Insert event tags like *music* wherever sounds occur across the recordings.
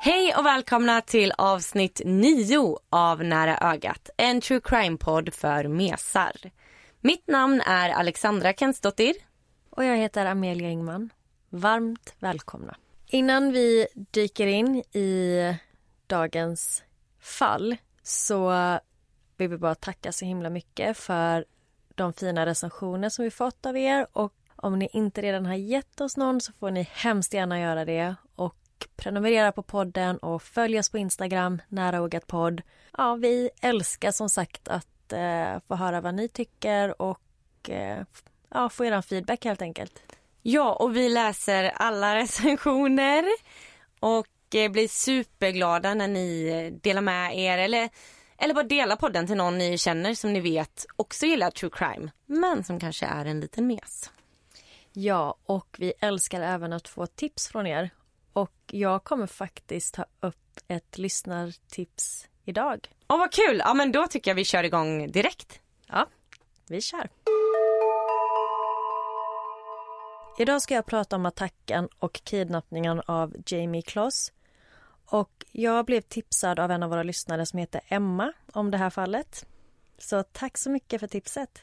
Hej och välkomna till avsnitt 9 av Nära ögat, en true crime-podd för mesar. Mitt namn är Alexandra Kensdottir. Och jag heter Amelia Ingman. Varmt välkomna. Innan vi dyker in i dagens fall så vill vi bara tacka så himla mycket för de fina recensioner som vi fått av er och om ni inte redan har gett oss någon så får ni hemskt gärna göra det och prenumerera på podden och följ oss på Instagram, nära podd. Ja, vi älskar som sagt att eh, få höra vad ni tycker och eh, ja, få er feedback helt enkelt. Ja, och vi läser alla *laughs* recensioner och eh, blir superglada när ni eh, delar med er eller, eller bara delar podden till någon ni känner som ni vet också gillar true crime, men som kanske är en liten mes. Ja, och vi älskar även att få tips från er. Och jag kommer faktiskt ta upp ett lyssnartips idag. Åh, vad kul! Ja, men då tycker jag vi kör igång direkt. Ja, vi kör. Idag ska jag prata om attacken och kidnappningen av Jamie Kloss. Och jag blev tipsad av en av våra lyssnare som heter Emma om det här fallet. Så tack så mycket för tipset.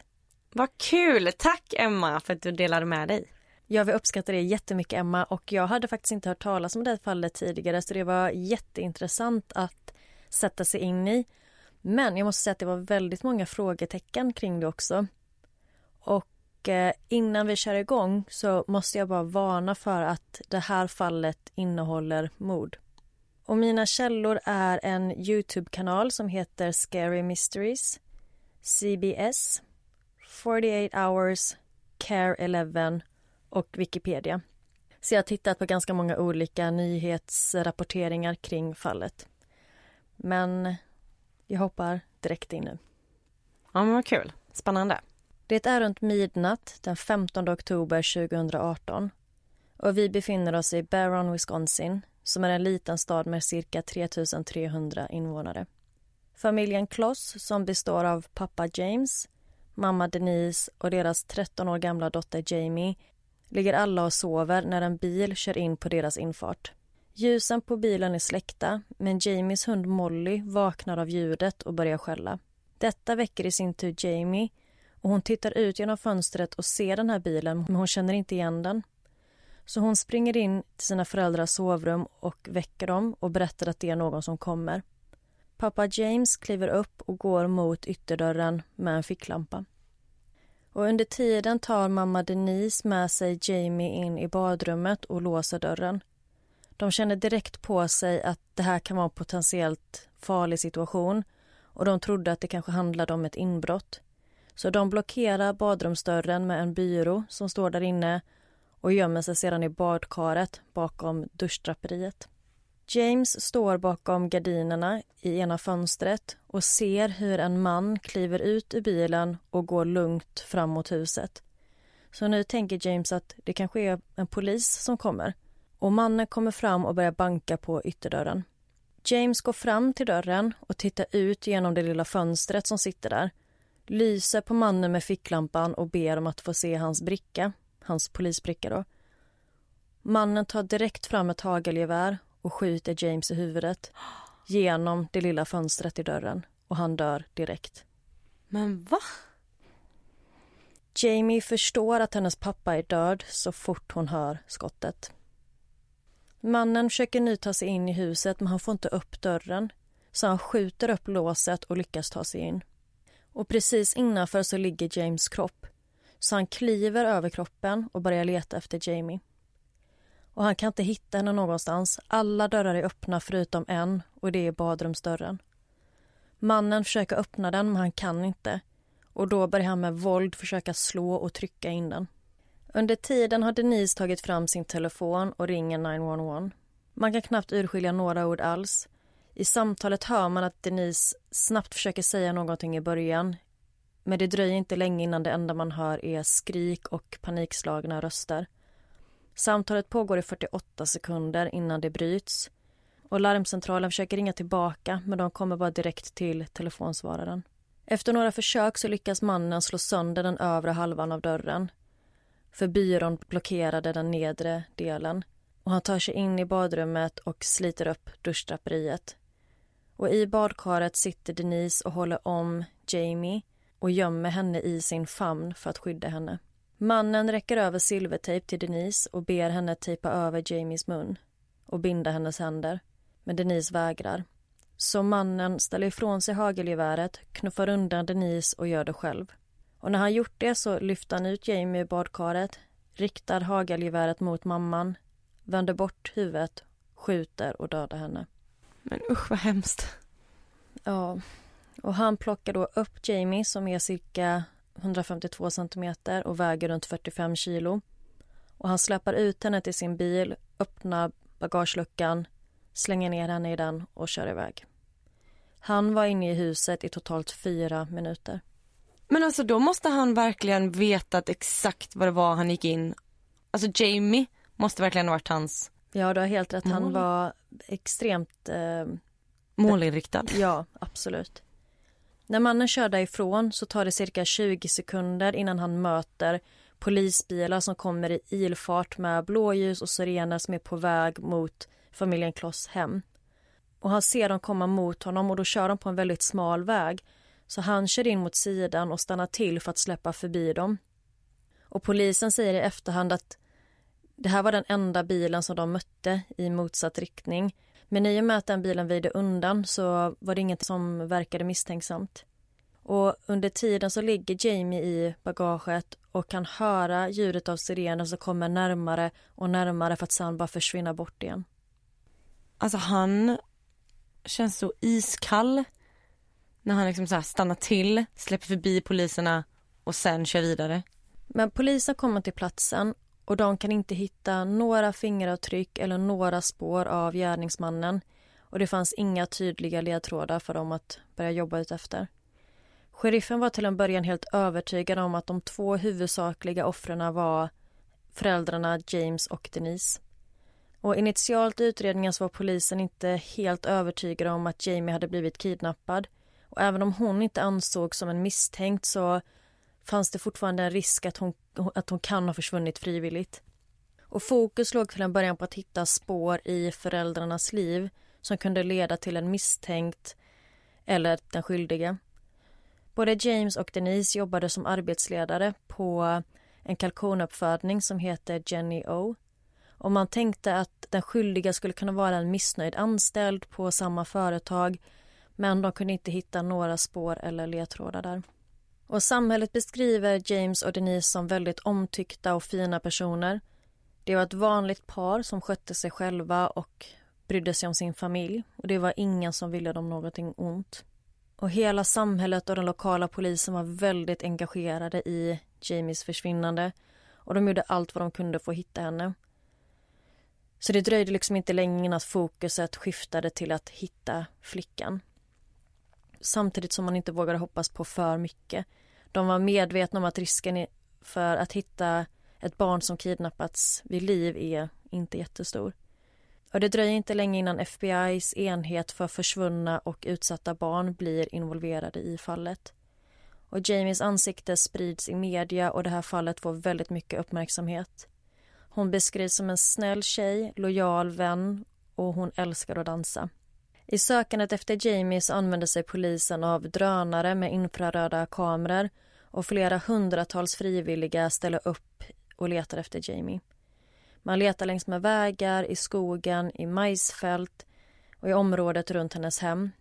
Vad kul! Tack Emma för att du delade med dig. Ja, vi uppskattar det jättemycket Emma och jag hade faktiskt inte hört talas om det fallet tidigare så det var jätteintressant att sätta sig in i. Men jag måste säga att det var väldigt många frågetecken kring det också. Och eh, innan vi kör igång så måste jag bara varna för att det här fallet innehåller mord. Och mina källor är en Youtube-kanal som heter Scary Mysteries, CBS, 48 Hours, Care 11 och Wikipedia. Så jag har tittat på ganska många olika nyhetsrapporteringar kring fallet. Men jag hoppar direkt in nu. Ja, men vad kul. Spännande. Det är runt midnatt den 15 oktober 2018 och vi befinner oss i Barron, Wisconsin som är en liten stad med cirka 3300 invånare. Familjen Kloss, som består av pappa James, mamma Denise och deras 13 år gamla dotter Jamie ligger alla och sover när en bil kör in på deras infart. Ljusen på bilen är släckta, men Jamies hund Molly vaknar av ljudet och börjar skälla. Detta väcker i sin tur Jamie och hon tittar ut genom fönstret och ser den här bilen, men hon känner inte igen den. Så hon springer in till sina föräldrars sovrum och väcker dem och berättar att det är någon som kommer. Pappa James kliver upp och går mot ytterdörren med en ficklampa. Och under tiden tar mamma Denise med sig Jamie in i badrummet och låser dörren. De känner direkt på sig att det här kan vara en potentiellt farlig situation och de trodde att det kanske handlade om ett inbrott. Så de blockerar badrumsdörren med en byrå som står där inne och gömmer sig sedan i badkaret bakom duschdraperiet. James står bakom gardinerna i ena fönstret och ser hur en man kliver ut ur bilen och går lugnt fram mot huset. Så nu tänker James att det kanske är en polis som kommer. Och mannen kommer fram och börjar banka på ytterdörren. James går fram till dörren och tittar ut genom det lilla fönstret som sitter där lyser på mannen med ficklampan och ber om att få se hans bricka, hans polisbricka då. Mannen tar direkt fram ett hagelgevär och skjuter James i huvudet genom det lilla fönstret i dörren och han dör direkt. Men va? Jamie förstår att hennes pappa är död så fort hon hör skottet. Mannen försöker nu ta sig in i huset men han får inte upp dörren så han skjuter upp låset och lyckas ta sig in. Och precis innanför så ligger James kropp. Så han kliver över kroppen och börjar leta efter Jamie. Och han kan inte hitta henne någonstans. Alla dörrar är öppna förutom en och det är badrumsdörren. Mannen försöker öppna den men han kan inte. och då börjar han med våld försöka slå och trycka in den. Under tiden har Denise tagit fram sin telefon och ringer 911. Man kan knappt urskilja några ord alls. I samtalet hör man att Denise snabbt försöker säga någonting i början men det dröjer inte länge innan det enda man hör är skrik och panikslagna röster. Samtalet pågår i 48 sekunder innan det bryts och larmcentralen försöker ringa tillbaka men de kommer bara direkt till telefonsvararen. Efter några försök så lyckas mannen slå sönder den övre halvan av dörren för byrån blockerade den nedre delen och han tar sig in i badrummet och sliter upp duschdraperiet. Och i badkaret sitter Denise och håller om Jamie och gömmer henne i sin famn för att skydda henne. Mannen räcker över silvertejp till Denise och ber henne tejpa över Jamies mun och binda hennes händer. Men Denise vägrar. Så mannen ställer ifrån sig hagelgeväret, knuffar undan Denise och gör det själv. Och när han gjort det så lyfter han ut Jamie ur badkaret, riktar hagelgeväret mot mamman, vänder bort huvudet, skjuter och dödar henne. Men usch vad hemskt. Ja, och han plockar då upp Jamie som är cirka 152 centimeter och väger runt 45 kilo. Och han släpar ut henne till sin bil, öppnar bagageluckan, slänger ner henne i den och kör iväg. Han var inne i huset i totalt fyra minuter. Men alltså då måste han verkligen vetat exakt vad det var han gick in. Alltså Jamie måste verkligen ha varit hans Ja, du har helt rätt. Han var extremt... Eh, målinriktad. Ja, absolut. När mannen kör därifrån så tar det cirka 20 sekunder innan han möter polisbilar som kommer i ilfart med blåljus och sirener som är på väg mot familjen Kloss hem. Och han ser dem komma mot honom och då kör de på en väldigt smal väg. Så han kör in mot sidan och stannar till för att släppa förbi dem. Och polisen säger i efterhand att det här var den enda bilen som de mötte i motsatt riktning men i och med att den bilen väjde undan så var det inget som verkade misstänksamt. Och under tiden så ligger Jamie i bagaget och kan höra ljudet av sirener som kommer närmare och närmare för att sen bara försvinna bort igen. Alltså han känns så iskall när han liksom så stannar till, släpper förbi poliserna och sen kör vidare. Men polisen kommer till platsen och de kan inte hitta några fingeravtryck eller några spår av gärningsmannen och det fanns inga tydliga ledtrådar för dem att börja jobba utefter. Sheriffen var till en början helt övertygad om att de två huvudsakliga offren var föräldrarna James och Denise. Och initialt i utredningen så var polisen inte helt övertygad om att Jamie hade blivit kidnappad. Och även om hon inte ansågs som en misstänkt så fanns det fortfarande en risk att hon, att hon kan ha försvunnit frivilligt. Och fokus låg till en början på att hitta spår i föräldrarnas liv som kunde leda till en misstänkt eller den skyldige. Både James och Denise jobbade som arbetsledare på en kalkonuppfödning som heter Jenny O. Och man tänkte att den skyldiga skulle kunna vara en missnöjd anställd på samma företag men de kunde inte hitta några spår eller ledtrådar där. Och samhället beskriver James och Denise som väldigt omtyckta och fina personer. Det var ett vanligt par som skötte sig själva och brydde sig om sin familj och det var ingen som ville dem någonting ont. Och hela samhället och den lokala polisen var väldigt engagerade i Jamies försvinnande och de gjorde allt vad de kunde för att hitta henne. Så det dröjde liksom inte länge innan fokuset skiftade till att hitta flickan samtidigt som man inte vågade hoppas på för mycket. De var medvetna om att risken för att hitta ett barn som kidnappats vid liv är inte jättestor. Och det dröjer inte länge innan FBIs enhet för försvunna och utsatta barn blir involverade i fallet. Och Jamies ansikte sprids i media och det här fallet får väldigt mycket uppmärksamhet. Hon beskrivs som en snäll tjej, lojal vän och hon älskar att dansa. I sökandet efter Jamie använde använder sig polisen av drönare med infraröda kameror och flera hundratals frivilliga ställer upp och letar efter Jamie. Man letar längs med vägar, i skogen, i majsfält och i området runt hennes hem.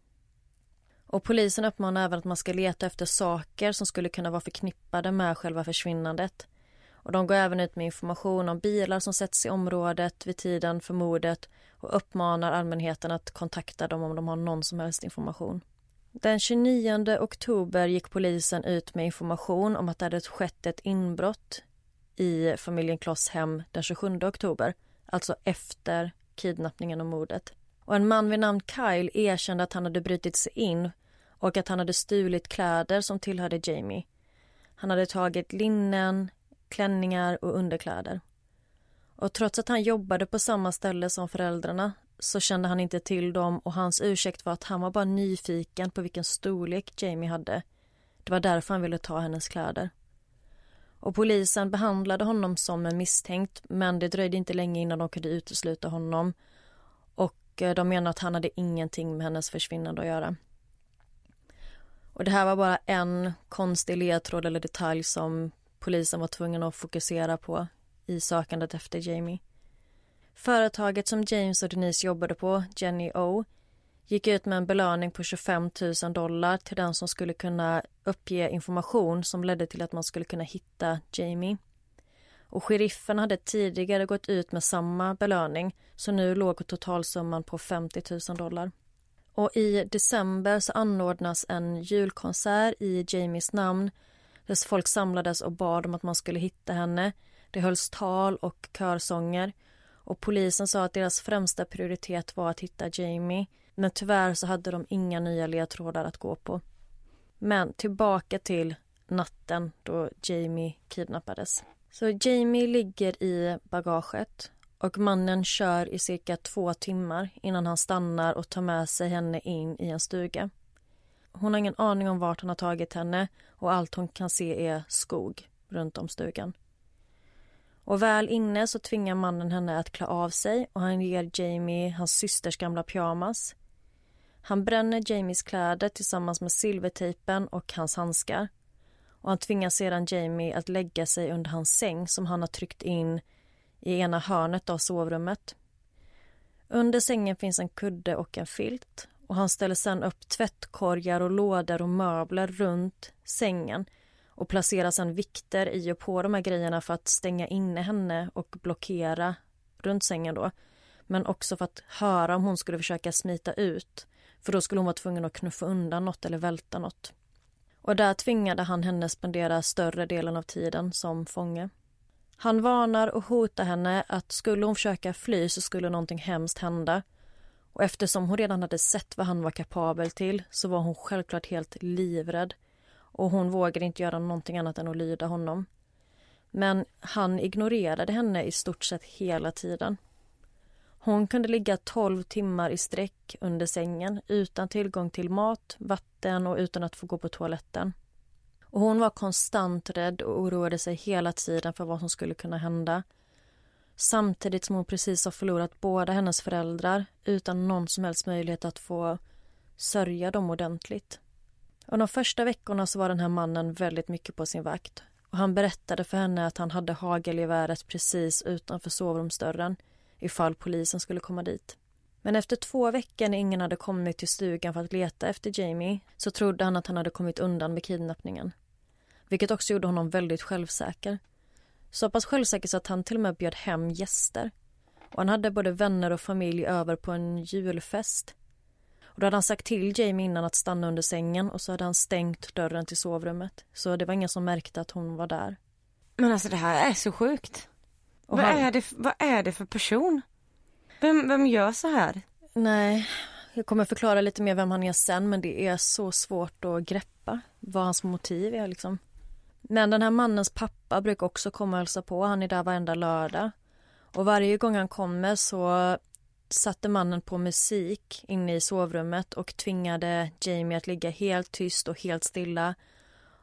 Och polisen uppmanar även att man ska leta efter saker som skulle kunna vara förknippade med själva försvinnandet. Och de går även ut med information om bilar som sätts i området vid tiden för mordet och uppmanar allmänheten att kontakta dem om de har någon som helst information. Den 29 oktober gick polisen ut med information om att det hade skett ett inbrott i familjen Kloss hem den 27 oktober, alltså efter kidnappningen och mordet. Och en man vid namn Kyle erkände att han hade brutit sig in och att han hade stulit kläder som tillhörde Jamie. Han hade tagit linnen, klänningar och underkläder. Och trots att han jobbade på samma ställe som föräldrarna så kände han inte till dem och hans ursäkt var att han var bara nyfiken på vilken storlek Jamie hade. Det var därför han ville ta hennes kläder. Och polisen behandlade honom som en misstänkt men det dröjde inte länge innan de kunde utesluta honom. Och eh, de menar att han hade ingenting med hennes försvinnande att göra. Och det här var bara en konstig ledtråd eller detalj som polisen var tvungen att fokusera på i sökandet efter Jamie. Företaget som James och Denise jobbade på, Jenny O, gick ut med en belöning på 25 000 dollar till den som skulle kunna uppge information som ledde till att man skulle kunna hitta Jamie. Och sheriffen hade tidigare gått ut med samma belöning så nu låg totalsumman på 50 000 dollar. Och i december så anordnas en julkonsert i Jamies namn där folk samlades och bad om att man skulle hitta henne. Det hölls tal och körsånger och polisen sa att deras främsta prioritet var att hitta Jamie men tyvärr så hade de inga nya ledtrådar att gå på. Men tillbaka till natten då Jamie kidnappades. Så Jamie ligger i bagaget och mannen kör i cirka två timmar innan han stannar och tar med sig henne in i en stuga. Hon har ingen aning om vart han har tagit henne och allt hon kan se är skog runt om stugan. Och väl inne så tvingar mannen henne att klä av sig och han ger Jamie hans systers gamla pyjamas. Han bränner Jamies kläder tillsammans med silvertejpen och hans handskar. Och han tvingar sedan Jamie att lägga sig under hans säng som han har tryckt in i ena hörnet av sovrummet. Under sängen finns en kudde och en filt och han ställer sedan upp tvättkorgar och lådor och möbler runt sängen och placerar sedan vikter i och på de här grejerna för att stänga inne henne och blockera runt sängen då. Men också för att höra om hon skulle försöka smita ut för då skulle hon vara tvungen att knuffa undan något eller välta något. Och där tvingade han henne spendera större delen av tiden som fånge. Han varnar och hotar henne att skulle hon försöka fly så skulle någonting hemskt hända. Och eftersom hon redan hade sett vad han var kapabel till så var hon självklart helt livrädd. Och hon vågade inte göra någonting annat än att lyda honom. Men han ignorerade henne i stort sett hela tiden. Hon kunde ligga 12 timmar i sträck under sängen utan tillgång till mat, vatten och utan att få gå på toaletten. Och hon var konstant rädd och oroade sig hela tiden för vad som skulle kunna hända. Samtidigt som hon precis har förlorat båda hennes föräldrar utan någon som helst möjlighet att få sörja dem ordentligt. Och de första veckorna så var den här mannen väldigt mycket på sin vakt. Och han berättade för henne att han hade hagelgeväret precis utanför sovrumsdörren ifall polisen skulle komma dit. Men efter två veckor när ingen hade kommit till stugan för att leta efter Jamie så trodde han att han hade kommit undan med kidnappningen. Vilket också gjorde honom väldigt självsäker. Så pass självsäker så att han till och med bjöd hem gäster. Och han hade både vänner och familj över på en julfest. Och då hade han sagt till Jamie innan att stanna under sängen och så hade han stängt dörren till sovrummet. Så det var ingen som märkte att hon var där. Men alltså det här är så sjukt. Och vad, han... är det, vad är det för person? Vem, vem gör så här? Nej, jag kommer förklara lite mer vem han är sen men det är så svårt att greppa vad hans motiv är liksom. Men den här mannens pappa brukar också komma och hälsa på. Han är där varenda lördag. Och varje gång han kommer så satte mannen på musik inne i sovrummet och tvingade Jamie att ligga helt tyst och helt stilla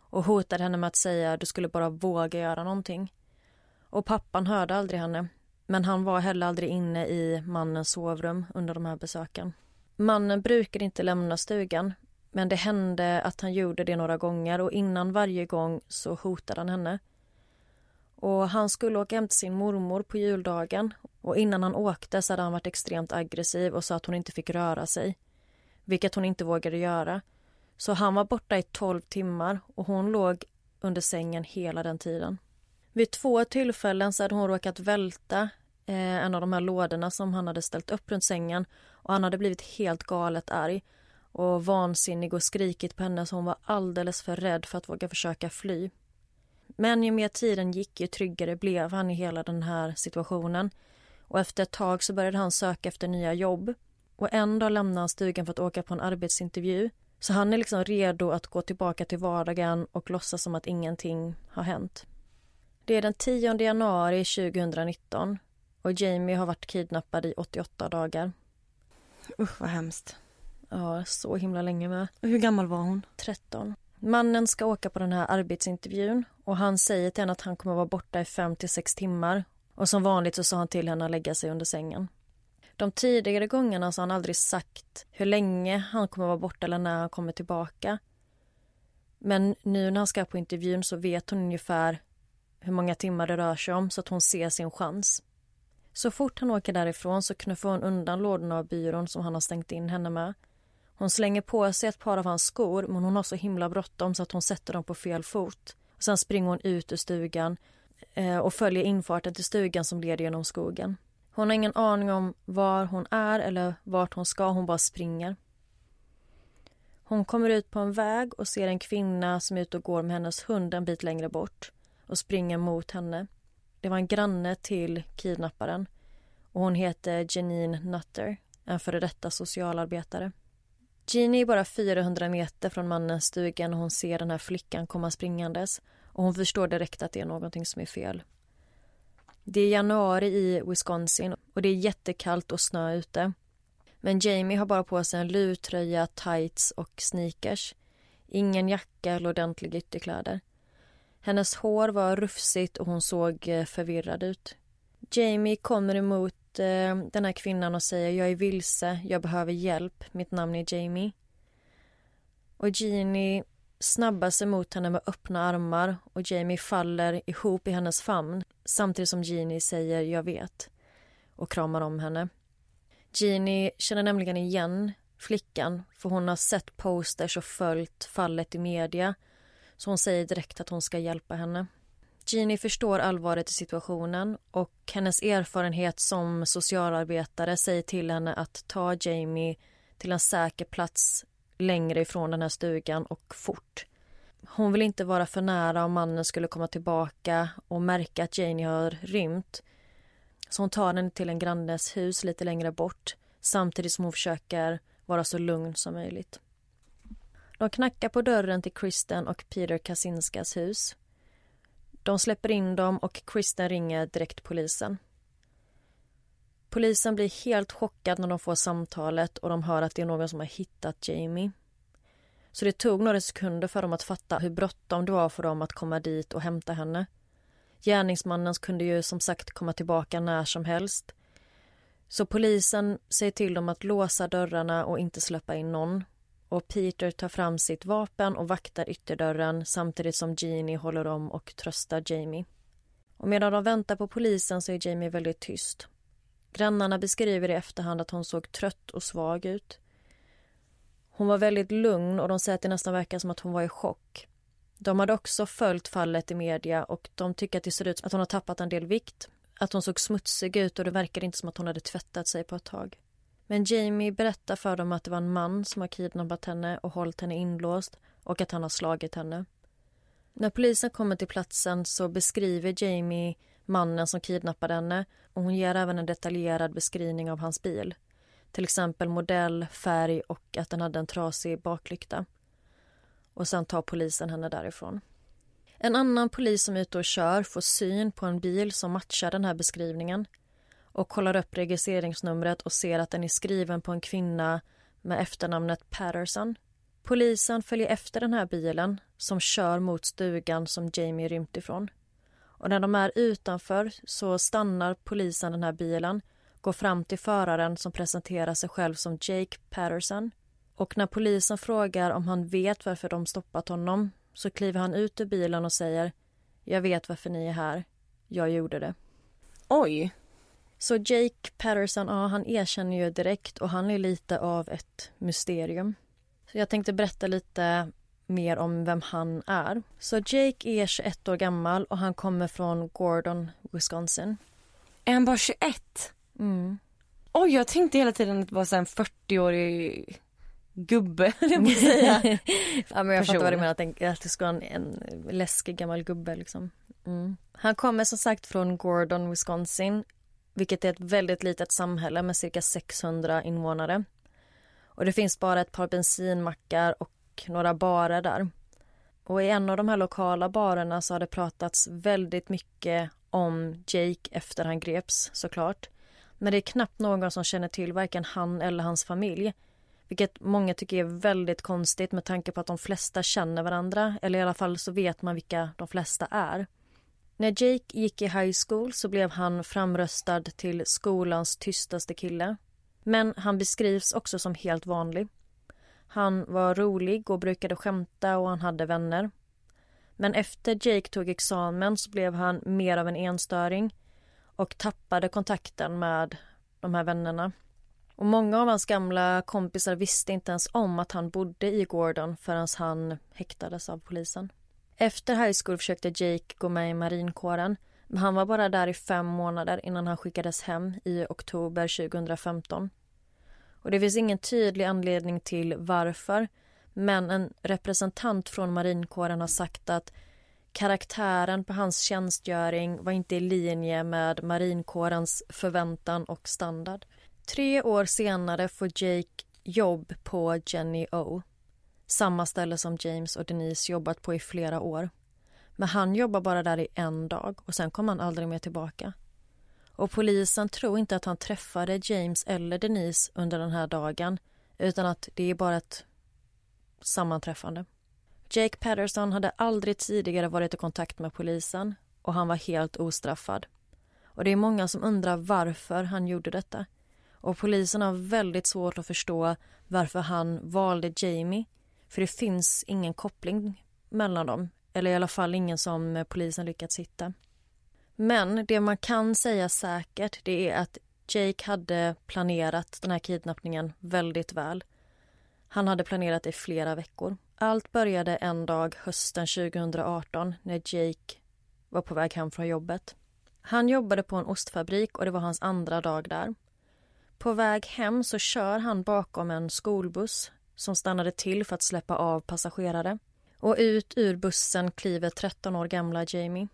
och hotade henne med att säga att du skulle bara våga göra någonting. Och pappan hörde aldrig henne men han var heller aldrig inne i mannens sovrum under de här besöken. Mannen brukade inte lämna stugan men det hände att han gjorde det några gånger och innan varje gång så hotade han henne. Och han skulle åka hem till sin mormor på juldagen och innan han åkte så hade han varit extremt aggressiv och sa att hon inte fick röra sig. Vilket hon inte vågade göra. Så han var borta i 12 timmar och hon låg under sängen hela den tiden. Vid två tillfällen så hade hon råkat välta eh, en av de här lådorna som han hade ställt upp runt sängen och han hade blivit helt galet arg och vansinnig och skrikit på henne så hon var alldeles för rädd för att våga försöka fly. Men ju mer tiden gick ju tryggare blev han i hela den här situationen och efter ett tag så började han söka efter nya jobb och en dag lämnade han stugan för att åka på en arbetsintervju så han är liksom redo att gå tillbaka till vardagen och låtsas som att ingenting har hänt. Det är den 10 januari 2019 och Jamie har varit kidnappad i 88 dagar. Usch vad hemskt. Ja, så himla länge med. Hur gammal var hon? 13. Mannen ska åka på den här arbetsintervjun och han säger till henne att han kommer vara borta i 5 till 6 timmar. Och som vanligt så sa han till henne att lägga sig under sängen. De tidigare gångerna så har han aldrig sagt hur länge han kommer vara borta eller när han kommer tillbaka. Men nu när han ska på intervjun så vet hon ungefär hur många timmar det rör sig om så att hon ser sin chans. Så fort han åker därifrån så knuffar hon undan lådorna av byrån som han har stängt in henne med. Hon slänger på sig ett par av hans skor men hon har så himla bråttom så att hon sätter dem på fel fot. Och sen springer hon ut ur stugan eh, och följer infarten till stugan som leder genom skogen. Hon har ingen aning om var hon är eller vart hon ska, hon bara springer. Hon kommer ut på en väg och ser en kvinna som är ute och går med hennes hund en bit längre bort och springer mot henne. Det var en granne till kidnapparen och hon heter Janine Nutter, en före detta socialarbetare. Jeannie är bara 400 meter från mannens stuga när hon ser den här flickan komma springandes och hon förstår direkt att det är någonting som är fel. Det är januari i Wisconsin och det är jättekallt och snö ute. Men Jamie har bara på sig en lurtröja, tights och sneakers. Ingen jacka eller ordentliga ytterkläder. Hennes hår var rufsigt och hon såg eh, förvirrad ut. Jamie kommer emot eh, den här kvinnan och säger jag är vilse, jag behöver hjälp, mitt namn är Jamie. Och Jeannie snabbar sig mot henne med öppna armar och Jamie faller ihop i hennes famn samtidigt som Jeannie säger jag vet och kramar om henne. Jeannie känner nämligen igen flickan för hon har sett posters och följt fallet i media så hon säger direkt att hon ska hjälpa henne. Jeannie förstår allvaret i situationen och hennes erfarenhet som socialarbetare säger till henne att ta Jamie till en säker plats längre ifrån den här stugan och fort. Hon vill inte vara för nära om mannen skulle komma tillbaka och märka att Janie har rymt. Så hon tar henne till en grannes hus lite längre bort samtidigt som hon försöker vara så lugn som möjligt. De knackar på dörren till Kristen och Peter Kasinskas hus. De släpper in dem och Kristen ringer direkt polisen. Polisen blir helt chockad när de får samtalet och de hör att det är någon som har hittat Jamie. Så det tog några sekunder för dem att fatta hur bråttom det var för dem att komma dit och hämta henne. Gärningsmannen kunde ju som sagt komma tillbaka när som helst. Så polisen säger till dem att låsa dörrarna och inte släppa in någon. Och Peter tar fram sitt vapen och vaktar ytterdörren samtidigt som Jeannie håller om och tröstar Jamie. Och medan de väntar på polisen så är Jamie väldigt tyst. Grannarna beskriver i efterhand att hon såg trött och svag ut. Hon var väldigt lugn och de säger att det nästan verkar som att hon var i chock. De hade också följt fallet i media och de tycker att det ser ut som att hon har tappat en del vikt. Att hon såg smutsig ut och det verkar inte som att hon hade tvättat sig på ett tag. Men Jamie berättar för dem att det var en man som har kidnappat henne och hållit henne inlåst och att han har slagit henne. När polisen kommer till platsen så beskriver Jamie mannen som kidnappade henne och hon ger även en detaljerad beskrivning av hans bil. Till exempel modell, färg och att den hade en trasig baklykta. Och sen tar polisen henne därifrån. En annan polis som är ute och kör får syn på en bil som matchar den här beskrivningen och kollar upp registreringsnumret och ser att den är skriven på en kvinna med efternamnet Patterson. Polisen följer efter den här bilen som kör mot stugan som Jamie rymt ifrån. Och när de är utanför så stannar polisen den här bilen går fram till föraren som presenterar sig själv som Jake Patterson. Och när polisen frågar om han vet varför de stoppat honom så kliver han ut ur bilen och säger Jag vet varför ni är här. Jag gjorde det. Oj. Så Jake Patterson, ja han erkänner ju direkt och han är lite av ett mysterium. Så jag tänkte berätta lite mer om vem han är. Så Jake är 21 år gammal och han kommer från Gordon, Wisconsin. Är han bara 21? Mm. Oj, jag tänkte hela tiden att det var en 40-årig gubbe, *laughs* jag säga. *laughs* ja, men jag fattar vad du menar, att det ska vara en, en läskig gammal gubbe liksom. Mm. Han kommer som sagt från Gordon, Wisconsin, vilket är ett väldigt litet samhälle med cirka 600 invånare. Och det finns bara ett par bensinmackar och några barer där. Och i en av de här lokala barerna så har det pratats väldigt mycket om Jake efter han greps såklart. Men det är knappt någon som känner till varken han eller hans familj. Vilket många tycker är väldigt konstigt med tanke på att de flesta känner varandra. Eller i alla fall så vet man vilka de flesta är. När Jake gick i high school så blev han framröstad till skolans tystaste kille. Men han beskrivs också som helt vanlig. Han var rolig och brukade skämta och han hade vänner. Men efter Jake tog examen så blev han mer av en enstöring och tappade kontakten med de här vännerna. Och många av hans gamla kompisar visste inte ens om att han bodde i Gordon förrän han häktades av polisen. Efter high school försökte Jake gå med i marinkåren men han var bara där i fem månader innan han skickades hem i oktober 2015. Och det finns ingen tydlig anledning till varför men en representant från marinkåren har sagt att karaktären på hans tjänstgöring var inte i linje med marinkårens förväntan och standard. Tre år senare får Jake jobb på Jenny O. Samma ställe som James och Denise jobbat på i flera år. Men han jobbar bara där i en dag och sen kommer han aldrig mer tillbaka. Och polisen tror inte att han träffade James eller Denise under den här dagen utan att det är bara ett sammanträffande. Jake Patterson hade aldrig tidigare varit i kontakt med polisen och han var helt ostraffad. Och det är många som undrar varför han gjorde detta. Och polisen har väldigt svårt att förstå varför han valde Jamie. För det finns ingen koppling mellan dem. Eller i alla fall ingen som polisen lyckats hitta. Men det man kan säga säkert det är att Jake hade planerat den här kidnappningen väldigt väl. Han hade planerat i flera veckor. Allt började en dag hösten 2018 när Jake var på väg hem från jobbet. Han jobbade på en ostfabrik och det var hans andra dag där. På väg hem så kör han bakom en skolbuss som stannade till för att släppa av passagerare. Och ut ur bussen kliver 13 år gamla Jamie.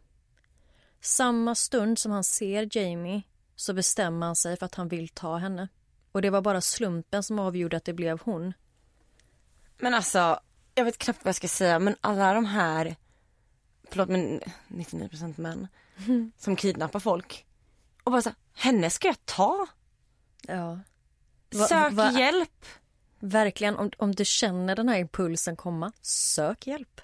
Samma stund som han ser Jamie så bestämmer han sig för att han vill ta henne. Och det var bara slumpen som avgjorde att det blev hon. Men alltså, jag vet knappt vad jag ska säga men alla de här, förlåt men 99% män, mm. *laughs* som kidnappar folk. Och bara så henne ska jag ta. Ja. Sök va, va, hjälp. Verkligen, om, om du känner den här impulsen komma, sök hjälp.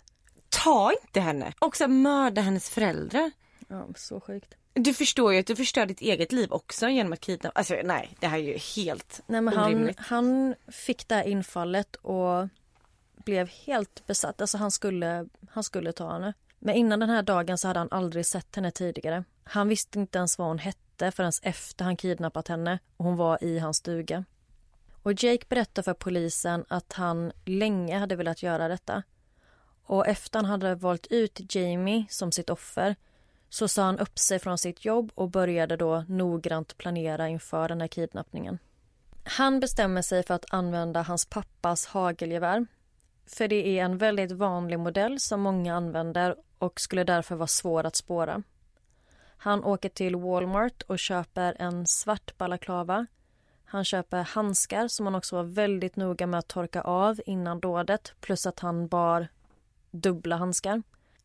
Ta inte henne. Och så mörda hennes föräldrar. Ja, så sjukt. Du förstår ju att du förstör ditt eget liv också genom att kidnappa. Alltså nej, det här är ju helt nej, men orimligt. Han, han fick det här infallet och blev helt besatt. Alltså han skulle, han skulle ta henne. Men innan den här dagen så hade han aldrig sett henne tidigare. Han visste inte ens vad hon hette förrän efter han kidnappat henne och hon var i hans stuga. Och Jake berättar för polisen att han länge hade velat göra detta. Och efter han hade valt ut Jamie som sitt offer så sa han upp sig från sitt jobb och började då noggrant planera inför den här kidnappningen. Han bestämmer sig för att använda hans pappas hagelgevär. För det är en väldigt vanlig modell som många använder och skulle därför vara svår att spåra. Han åker till Walmart och köper en svart balaklava. Han köper handskar som han också var väldigt noga med att torka av innan dådet plus att han bar dubbla handskar.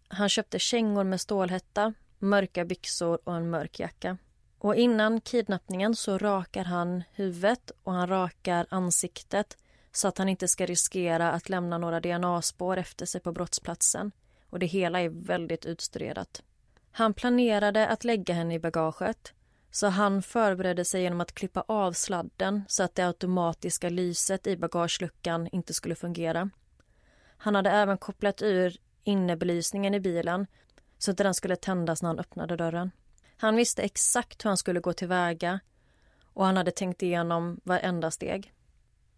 Han köpte kängor med stålhätta, mörka byxor och en mörk jacka. Och innan kidnappningen så rakar han huvudet och han rakar ansiktet så att han inte ska riskera att lämna några DNA-spår efter sig på brottsplatsen. Och det hela är väldigt utstuderat. Han planerade att lägga henne i bagaget så han förberedde sig genom att klippa av sladden så att det automatiska lyset i bagageluckan inte skulle fungera. Han hade även kopplat ur innebelysningen i bilen så att den skulle tändas när han öppnade dörren. Han visste exakt hur han skulle gå tillväga och han hade tänkt igenom varenda steg.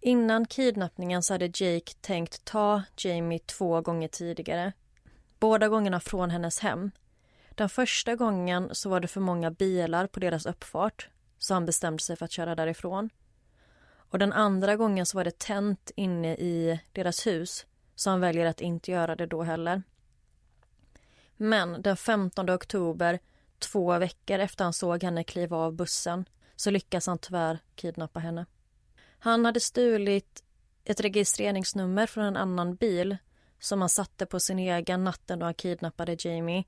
Innan kidnappningen så hade Jake tänkt ta Jamie två gånger tidigare. Båda gångerna från hennes hem. Den första gången så var det för många bilar på deras uppfart så han bestämde sig för att köra därifrån. Och den andra gången så var det tänt inne i deras hus så han väljer att inte göra det då heller. Men den 15 oktober, två veckor efter han såg henne kliva av bussen så lyckas han tyvärr kidnappa henne. Han hade stulit ett registreringsnummer från en annan bil som han satte på sin egen natten då han kidnappade Jamie.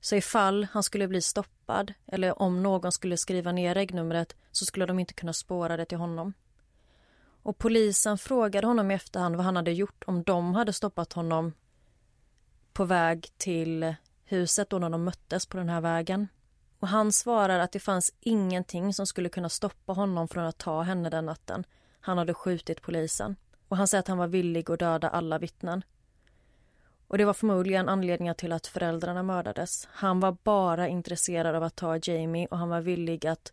Så ifall han skulle bli stoppad eller om någon skulle skriva ner regnumret så skulle de inte kunna spåra det till honom. Och polisen frågade honom i efterhand vad han hade gjort om de hade stoppat honom på väg till huset då när de möttes på den här vägen. Och han svarar att det fanns ingenting som skulle kunna stoppa honom från att ta henne den natten. Han hade skjutit polisen. Och han säger att han var villig att döda alla vittnen. Och det var förmodligen anledningen till att föräldrarna mördades. Han var bara intresserad av att ta Jamie och han var villig att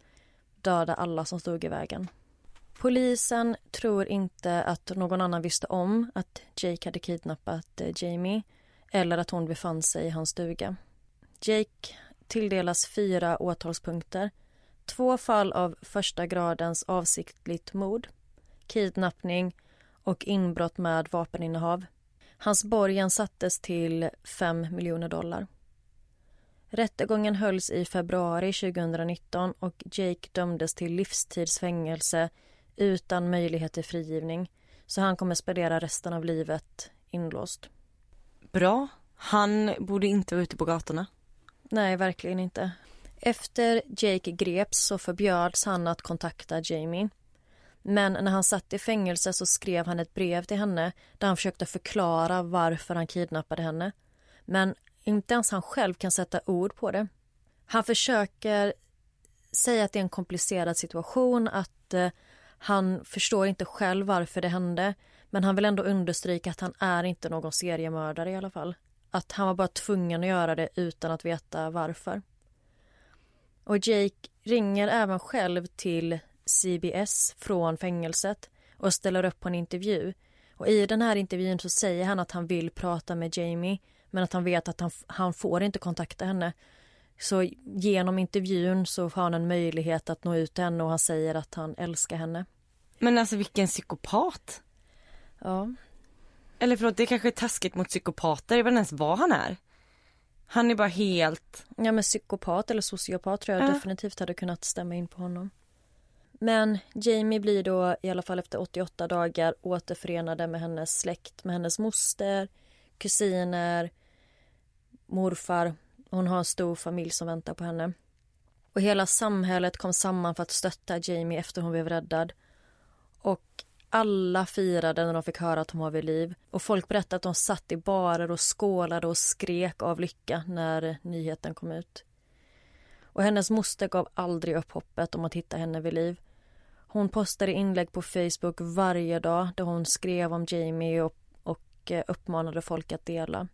döda alla som stod i vägen. Polisen tror inte att någon annan visste om att Jake hade kidnappat eh, Jamie eller att hon befann sig i hans stuga. Jake tilldelas fyra åtalspunkter. Två fall av första gradens avsiktligt mord, kidnappning och inbrott med vapeninnehav. Hans borgen sattes till 5 miljoner dollar. Rättegången hölls i februari 2019 och Jake dömdes till livstidsfängelse utan möjlighet till frigivning. Så han kommer spendera resten av livet inlåst. Bra. Han borde inte vara ute på gatorna. Nej, verkligen inte. Efter Jake greps så förbjöds han att kontakta Jamie. Men när han satt i fängelse så skrev han ett brev till henne där han försökte förklara varför han kidnappade henne. Men inte ens han själv kan sätta ord på det. Han försöker säga att det är en komplicerad situation, att eh, han förstår inte själv varför det hände men han vill ändå understryka att han är inte någon seriemördare i alla fall. Att han var bara tvungen att göra det utan att veta varför. Och Jake ringer även själv till CBS från fängelset och ställer upp på en intervju. Och I den här intervjun så säger han att han vill prata med Jamie men att han vet att han, han får inte kontakta henne. Så genom intervjun så har han en möjlighet att nå ut till henne och han säger att han älskar henne. Men alltså vilken psykopat. Ja. Eller förlåt, det kanske är taskigt mot psykopater, jag vet inte ens vad han är. Han är bara helt... Ja men psykopat eller sociopat tror jag ja. definitivt hade kunnat stämma in på honom. Men Jamie blir då i alla fall efter 88 dagar återförenade med hennes släkt, med hennes moster, kusiner, morfar. Hon har en stor familj som väntar på henne. Och hela samhället kom samman för att stötta Jamie efter hon blev räddad. Och alla firade när de fick höra att hon var vid liv. Och folk berättade att de satt i barer och skålade och skrek av lycka när nyheten kom ut. Och hennes moster gav aldrig upp hoppet om att hitta henne vid liv. Hon postade inlägg på Facebook varje dag där hon skrev om Jamie och, och eh, uppmanade folk att dela.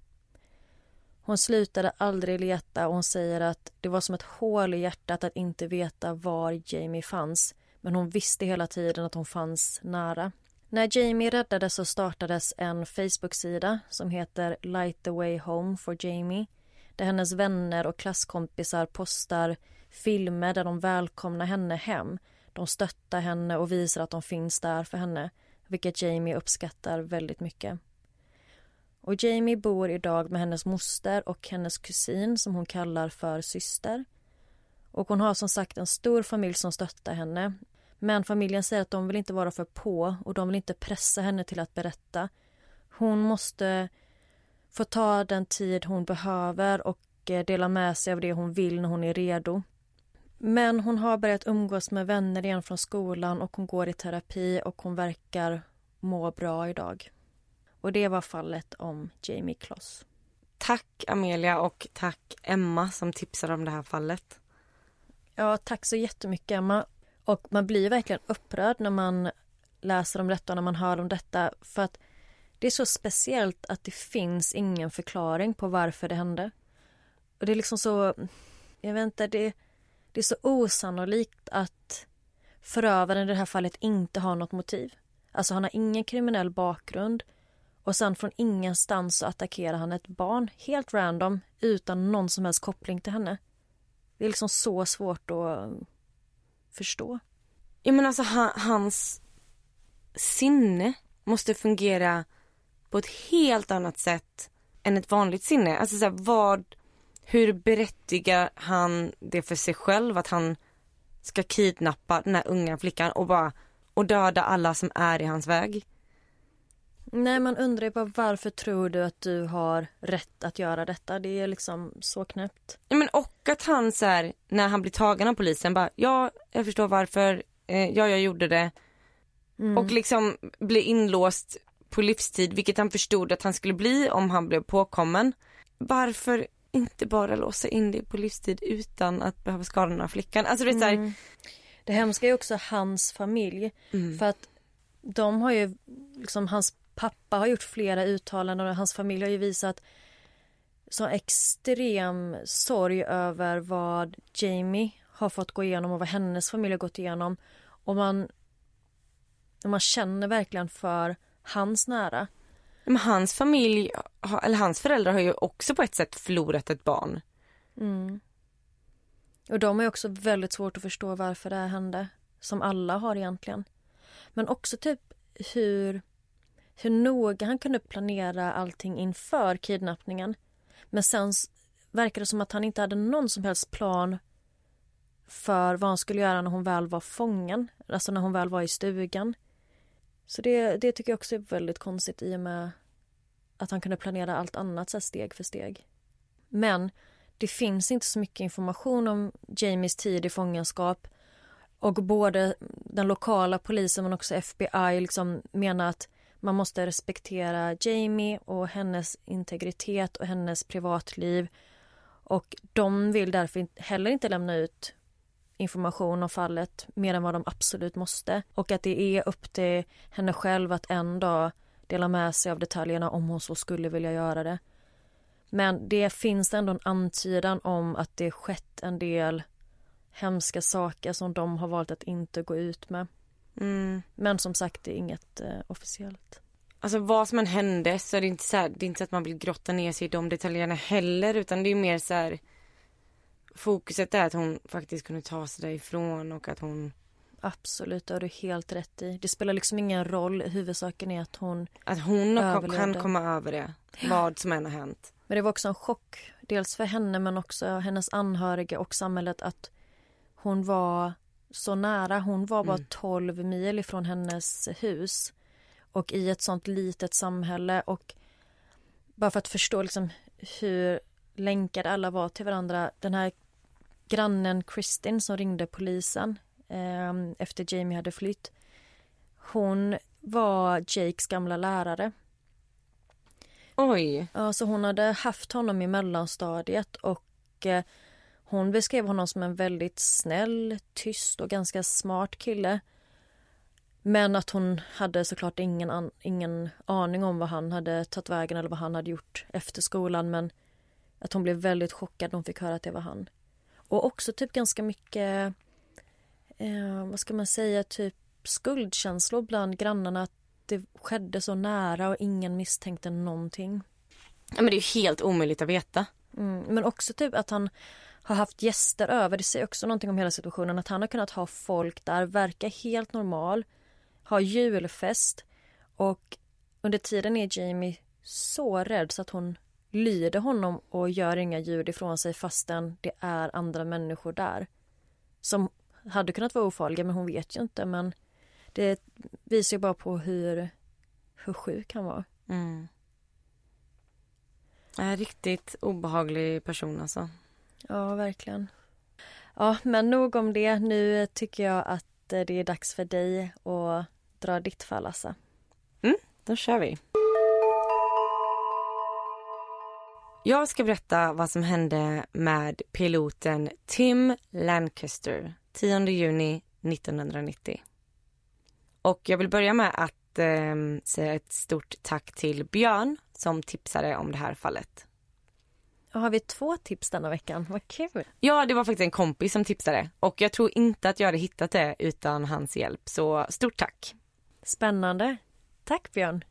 Hon slutade aldrig leta och hon säger att det var som ett hål i hjärtat att inte veta var Jamie fanns men hon visste hela tiden att hon fanns nära. När Jamie räddades så startades en Facebook-sida som heter Light the way home for Jamie där hennes vänner och klasskompisar postar filmer där de välkomnar henne hem. De stöttar henne och visar att de finns där för henne vilket Jamie uppskattar väldigt mycket. Och Jamie bor idag med hennes moster och hennes kusin som hon kallar för syster. Och hon har som sagt en stor familj som stöttar henne men familjen säger att de vill inte vara för på och de vill inte pressa henne till att berätta. Hon måste få ta den tid hon behöver och eh, dela med sig av det hon vill när hon är redo. Men hon har börjat umgås med vänner igen från skolan och hon går i terapi och hon verkar må bra idag. Och det var fallet om Jamie Kloss. Tack Amelia och tack Emma som tipsade om det här fallet. Ja, tack så jättemycket Emma. Och man blir verkligen upprörd när man läser om detta och när man hör om detta för att det är så speciellt att det finns ingen förklaring på varför det hände. Och det är liksom så, jag vet inte, det, det är så osannolikt att förövaren i det här fallet inte har något motiv. Alltså han har ingen kriminell bakgrund och sen från ingenstans så attackerar han ett barn helt random utan någon som helst koppling till henne. Det är liksom så svårt att förstå. Ja men alltså han, hans sinne måste fungera på ett helt annat sätt än ett vanligt sinne. Alltså så här, vad, hur berättigar han det för sig själv att han ska kidnappa den här unga flickan och bara och döda alla som är i hans väg? Nej, man undrar ju bara varför tror du att du har rätt att göra detta? Det är liksom så knäppt. Ja, men och att han så här, när han blir tagen av polisen bara, ja, jag förstår varför, eh, ja, jag gjorde det. Mm. Och liksom blir inlåst på livstid, vilket han förstod att han skulle bli om han blev påkommen. Varför inte bara låsa in dig på livstid utan att behöva skada den här flickan? Alltså det är så här, Mm. Det hemska är också hans familj. Mm. För att de har ju, liksom hans pappa har gjort flera uttalanden och hans familj har ju visat så extrem sorg över vad Jamie har fått gå igenom och vad hennes familj har gått igenom. Och man, och man känner verkligen för hans nära. Men hans familj, eller hans föräldrar har ju också på ett sätt förlorat ett barn. Mm. Och de har ju också väldigt svårt att förstå varför det här hände. Som alla har egentligen. Men också typ hur, hur noga han kunde planera allting inför kidnappningen. Men sen verkar det som att han inte hade någon som helst plan för vad han skulle göra när hon väl var fången. Alltså när hon väl var i stugan. Så det, det tycker jag också är väldigt konstigt i och med att han kunde planera allt annat så här steg för steg. Men det finns inte så mycket information om Jamies tid i fångenskap. Och både den lokala polisen men också FBI liksom menar att man måste respektera Jamie och hennes integritet och hennes privatliv. Och de vill därför heller inte lämna ut information om fallet mer än vad de absolut måste. Och att det är upp till henne själv att en dag dela med sig av detaljerna om hon så skulle vilja göra det. Men det finns ändå en antydan om att det skett en del hemska saker som de har valt att inte gå ut med. Mm. Men som sagt, det är inget eh, officiellt. Alltså vad som än hände så är det inte så här, det är inte så att man vill grotta ner sig i de detaljerna heller utan det är mer så här fokuset är att hon faktiskt kunde ta sig därifrån och att hon Absolut, det har du helt rätt i. Det spelar liksom ingen roll. Huvudsaken är att hon... att hon och Överlevde. komma över det. Vad som än har hänt. Men det var också en chock. Dels för henne men också hennes anhöriga och samhället att hon var så nära. Hon var bara Mm. 12 mil ifrån hennes hus. Och i ett sånt litet samhälle och bara för att förstå liksom hur länkade alla var till varandra. Den här grannen Kristin som ringde polisen eh, efter Jamie hade flytt. Hon var Jakes gamla lärare. Oj. Ja, så hon hade haft honom i mellanstadiet och eh, hon beskrev honom som en väldigt snäll, tyst och ganska smart kille. Men att hon hade såklart ingen, an- ingen aning om vad han hade tagit vägen eller vad han hade gjort efter skolan men att hon blev väldigt chockad när hon fick höra att det var han. Och också typ ganska mycket, eh, vad ska man säga, typ skuldkänslor bland grannarna att det skedde så nära och ingen misstänkte någonting. Ja, men det är ju helt omöjligt att veta. Mm, men också typ att han har haft gäster över. Det säger också någonting om hela situationen. Att han har kunnat ha folk där, verka helt normal, ha julfest och under tiden är Jamie så rädd så att hon lyder honom och gör inga ljud ifrån sig fastän det är andra människor där. Som hade kunnat vara ofarliga men hon vet ju inte men det visar ju bara på hur, hur sjuk han var. Mm. En riktigt obehaglig person alltså. Ja, verkligen. Ja, men nog om det. Nu tycker jag att eh, det är dags för dig att dra ditt fall, Assa. Då kör vi. Jag ska berätta vad som hände med piloten Tim Lancaster 10 juni 1990. Och jag vill börja med att eh, säga ett stort tack till Björn som tipsade om det här fallet. Ja, har vi två tips denna veckan? Vad kul! Ja, det var faktiskt en kompis som tipsade och jag tror inte att jag hade hittat det utan hans hjälp. Så stort tack! Spännande. Tack, Björn.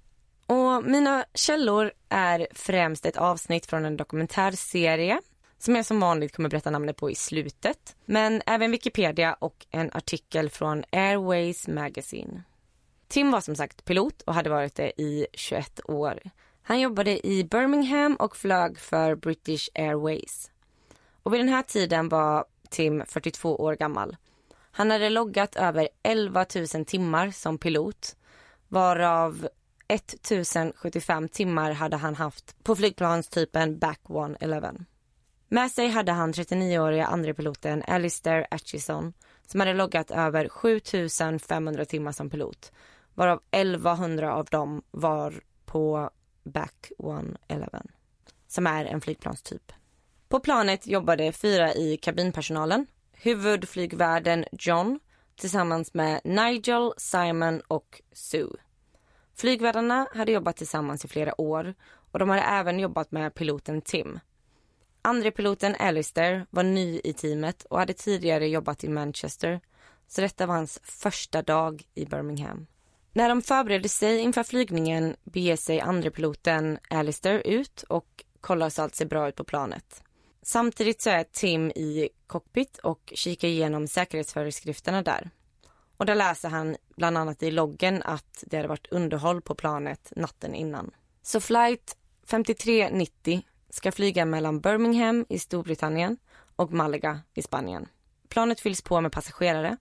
Och mina källor är främst ett avsnitt från en dokumentärserie som jag som vanligt kommer berätta namnet på i slutet. Men även Wikipedia och en artikel från Airways Magazine. Tim var som sagt pilot och hade varit det i 21 år. Han jobbade i Birmingham och flög för British Airways. Och vid den här tiden var Tim 42 år gammal. Han hade loggat över 11 000 timmar som pilot varav 1075 timmar hade han haft på flygplanstypen Back 111. Med sig hade han 39-åriga andrepiloten Alistair Atchison som hade loggat över 7500 timmar som pilot varav 1100 av dem var på Back 111 som är en flygplanstyp. På planet jobbade fyra i kabinpersonalen. Huvudflygvärden John tillsammans med Nigel, Simon och Sue. Flygvärdarna hade jobbat tillsammans i flera år och de hade även jobbat med piloten Tim. Andre piloten Alistair var ny i teamet och hade tidigare jobbat i Manchester så detta var hans första dag i Birmingham. När de förberedde sig inför flygningen beger sig andre piloten Alistair ut och kollar så allt ser bra ut på planet. Samtidigt så är Tim i cockpit och kikar igenom säkerhetsföreskrifterna där. Och där läser han bland annat i loggen att det hade varit underhåll på planet natten innan. Så flight 5390 ska flyga mellan Birmingham i Storbritannien och Malaga i Spanien. Planet fylls på med passagerare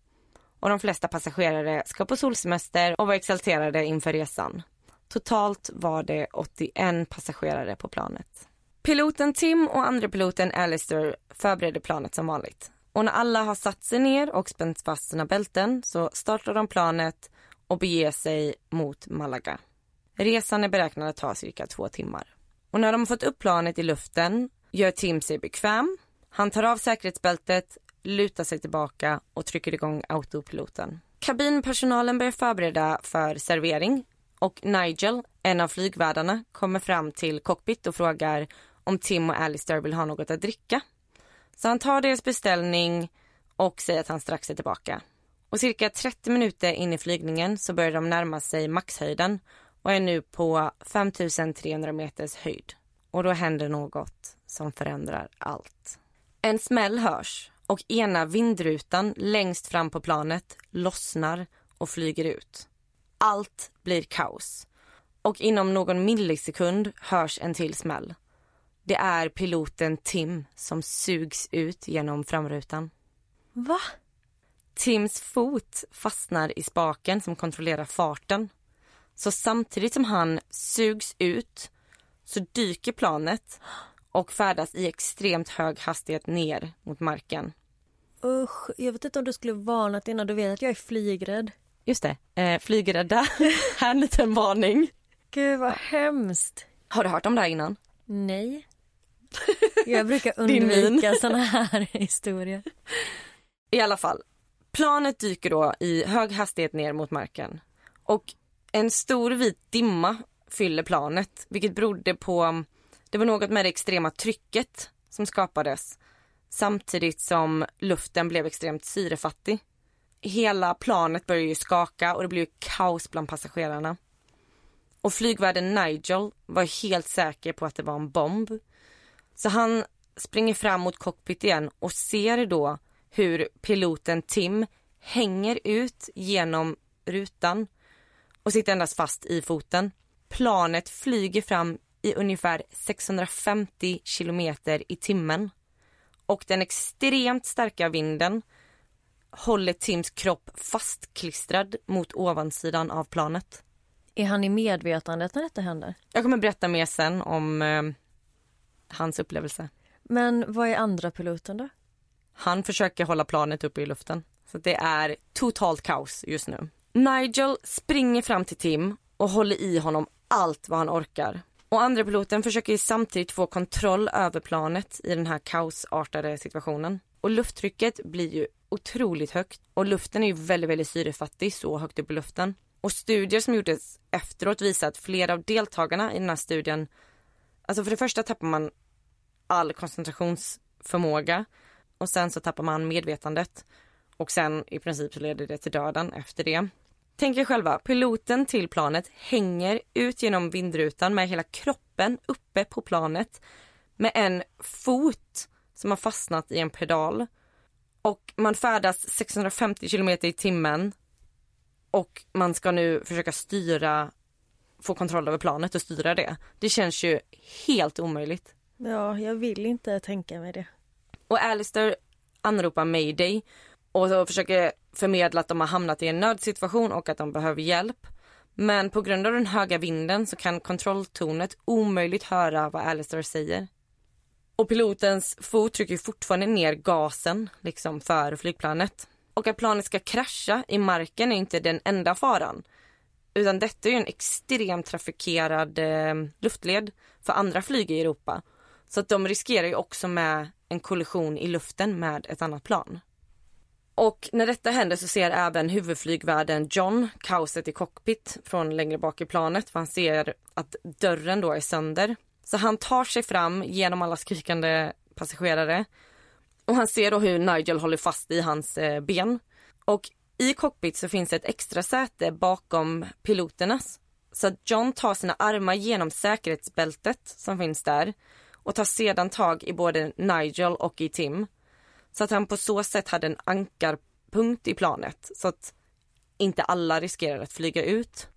och de flesta passagerare ska på solsemester och var exalterade inför resan. Totalt var det 81 passagerare på planet. Piloten Tim och andra piloten Alistair förbereder planet som vanligt. Och när alla har satt sig ner och spänt fast sina bälten så startar de planet och beger sig mot Malaga. Resan är beräknad att ta cirka två timmar. Och när de har fått upp planet i luften gör Tim sig bekväm. Han tar av säkerhetsbältet, lutar sig tillbaka och trycker igång autopiloten. Kabinpersonalen börjar förbereda för servering och Nigel, en av flygvärdarna, kommer fram till cockpit och frågar om Tim och Alistair vill ha något att dricka. Så han tar deras beställning och säger att han strax är tillbaka. Och cirka 30 minuter in i flygningen så börjar de närma sig maxhöjden och är nu på 5300 meters höjd. Och då händer något som förändrar allt. En smäll hörs och ena vindrutan längst fram på planet lossnar och flyger ut. Allt blir kaos. Och inom någon millisekund hörs en till smäll. Det är piloten Tim som sugs ut genom framrutan. Va? Tims fot fastnar i spaken som kontrollerar farten. Så samtidigt som han sugs ut så dyker planet och färdas i extremt hög hastighet ner mot marken. Usch, jag vet inte om du skulle varnat innan du vet att jag är flygrädd. Just det, eh, flygrädda. *laughs* här en liten varning. Gud vad hemskt. Har du hört om det här innan? Nej. *laughs* Jag brukar undvika såna *laughs* här historier. I alla fall, planet dyker då i hög hastighet ner mot marken. Och en stor vit dimma fyller planet, vilket berodde på... Det var något med det extrema trycket som skapades samtidigt som luften blev extremt syrefattig. Hela planet började ju skaka och det blev kaos bland passagerarna. Och flygvärden Nigel var helt säker på att det var en bomb. Så han springer fram mot cockpit igen och ser då hur piloten Tim hänger ut genom rutan och sitter endast fast i foten. Planet flyger fram i ungefär 650 kilometer i timmen och den extremt starka vinden håller Tims kropp fastklistrad mot ovansidan av planet. Är han i medvetandet när detta händer? Jag kommer berätta mer sen om eh, hans upplevelse. Men vad är andra piloten då? Han försöker hålla planet uppe i luften. Så det är totalt kaos just nu. Nigel springer fram till Tim och håller i honom allt vad han orkar. Och andra piloten försöker samtidigt få kontroll över planet i den här kaosartade situationen. Och lufttrycket blir ju otroligt högt och luften är ju väldigt, väldigt syrefattig så högt upp i luften. Och studier som gjordes efteråt visar att flera av deltagarna i den här studien, alltså för det första tappar man all koncentrationsförmåga och sen så tappar man medvetandet och sen i princip så leder det till döden efter det. Tänk er själva, piloten till planet hänger ut genom vindrutan med hela kroppen uppe på planet med en fot som har fastnat i en pedal och man färdas 650 kilometer i timmen och man ska nu försöka styra, få kontroll över planet och styra det. Det känns ju helt omöjligt. Ja, jag vill inte tänka mig det. Och Alistair anropar mayday och så försöker förmedla att de har hamnat i en nödsituation och att de behöver hjälp. Men på grund av den höga vinden så kan kontrolltornet omöjligt höra vad Alistair säger. Och pilotens fot trycker fortfarande ner gasen liksom för flygplanet. Och att planet ska krascha i marken är inte den enda faran. Utan detta är en extremt trafikerad eh, luftled för andra flyg i Europa. Så att de riskerar ju också med en kollision i luften med ett annat plan. Och när detta händer så ser även huvudflygvärden John kaoset i cockpit från längre bak i planet för han ser att dörren då är sönder. Så han tar sig fram genom alla skrikande passagerare och han ser då hur Nigel håller fast i hans eh, ben. Och i cockpit så finns ett extra säte bakom piloternas. Så att John tar sina armar genom säkerhetsbältet som finns där och tar sedan tag i både Nigel och i Tim. Så att han på så sätt hade en ankarpunkt i planet så att inte alla riskerar att flyga ut.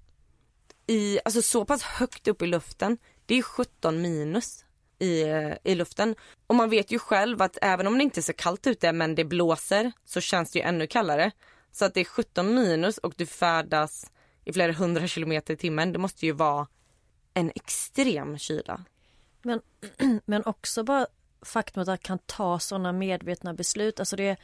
I, alltså så pass högt upp i luften, det är 17 minus i, eh, i luften. Och man vet ju själv att även om det inte är så kallt ute men det blåser så känns det ju ännu kallare. Så att det är 17 minus och du färdas i flera hundra kilometer i timmen. Det måste ju vara en extrem kyla. Men, *clears throat* men också bara faktumet att kan ta sådana medvetna beslut. Alltså det,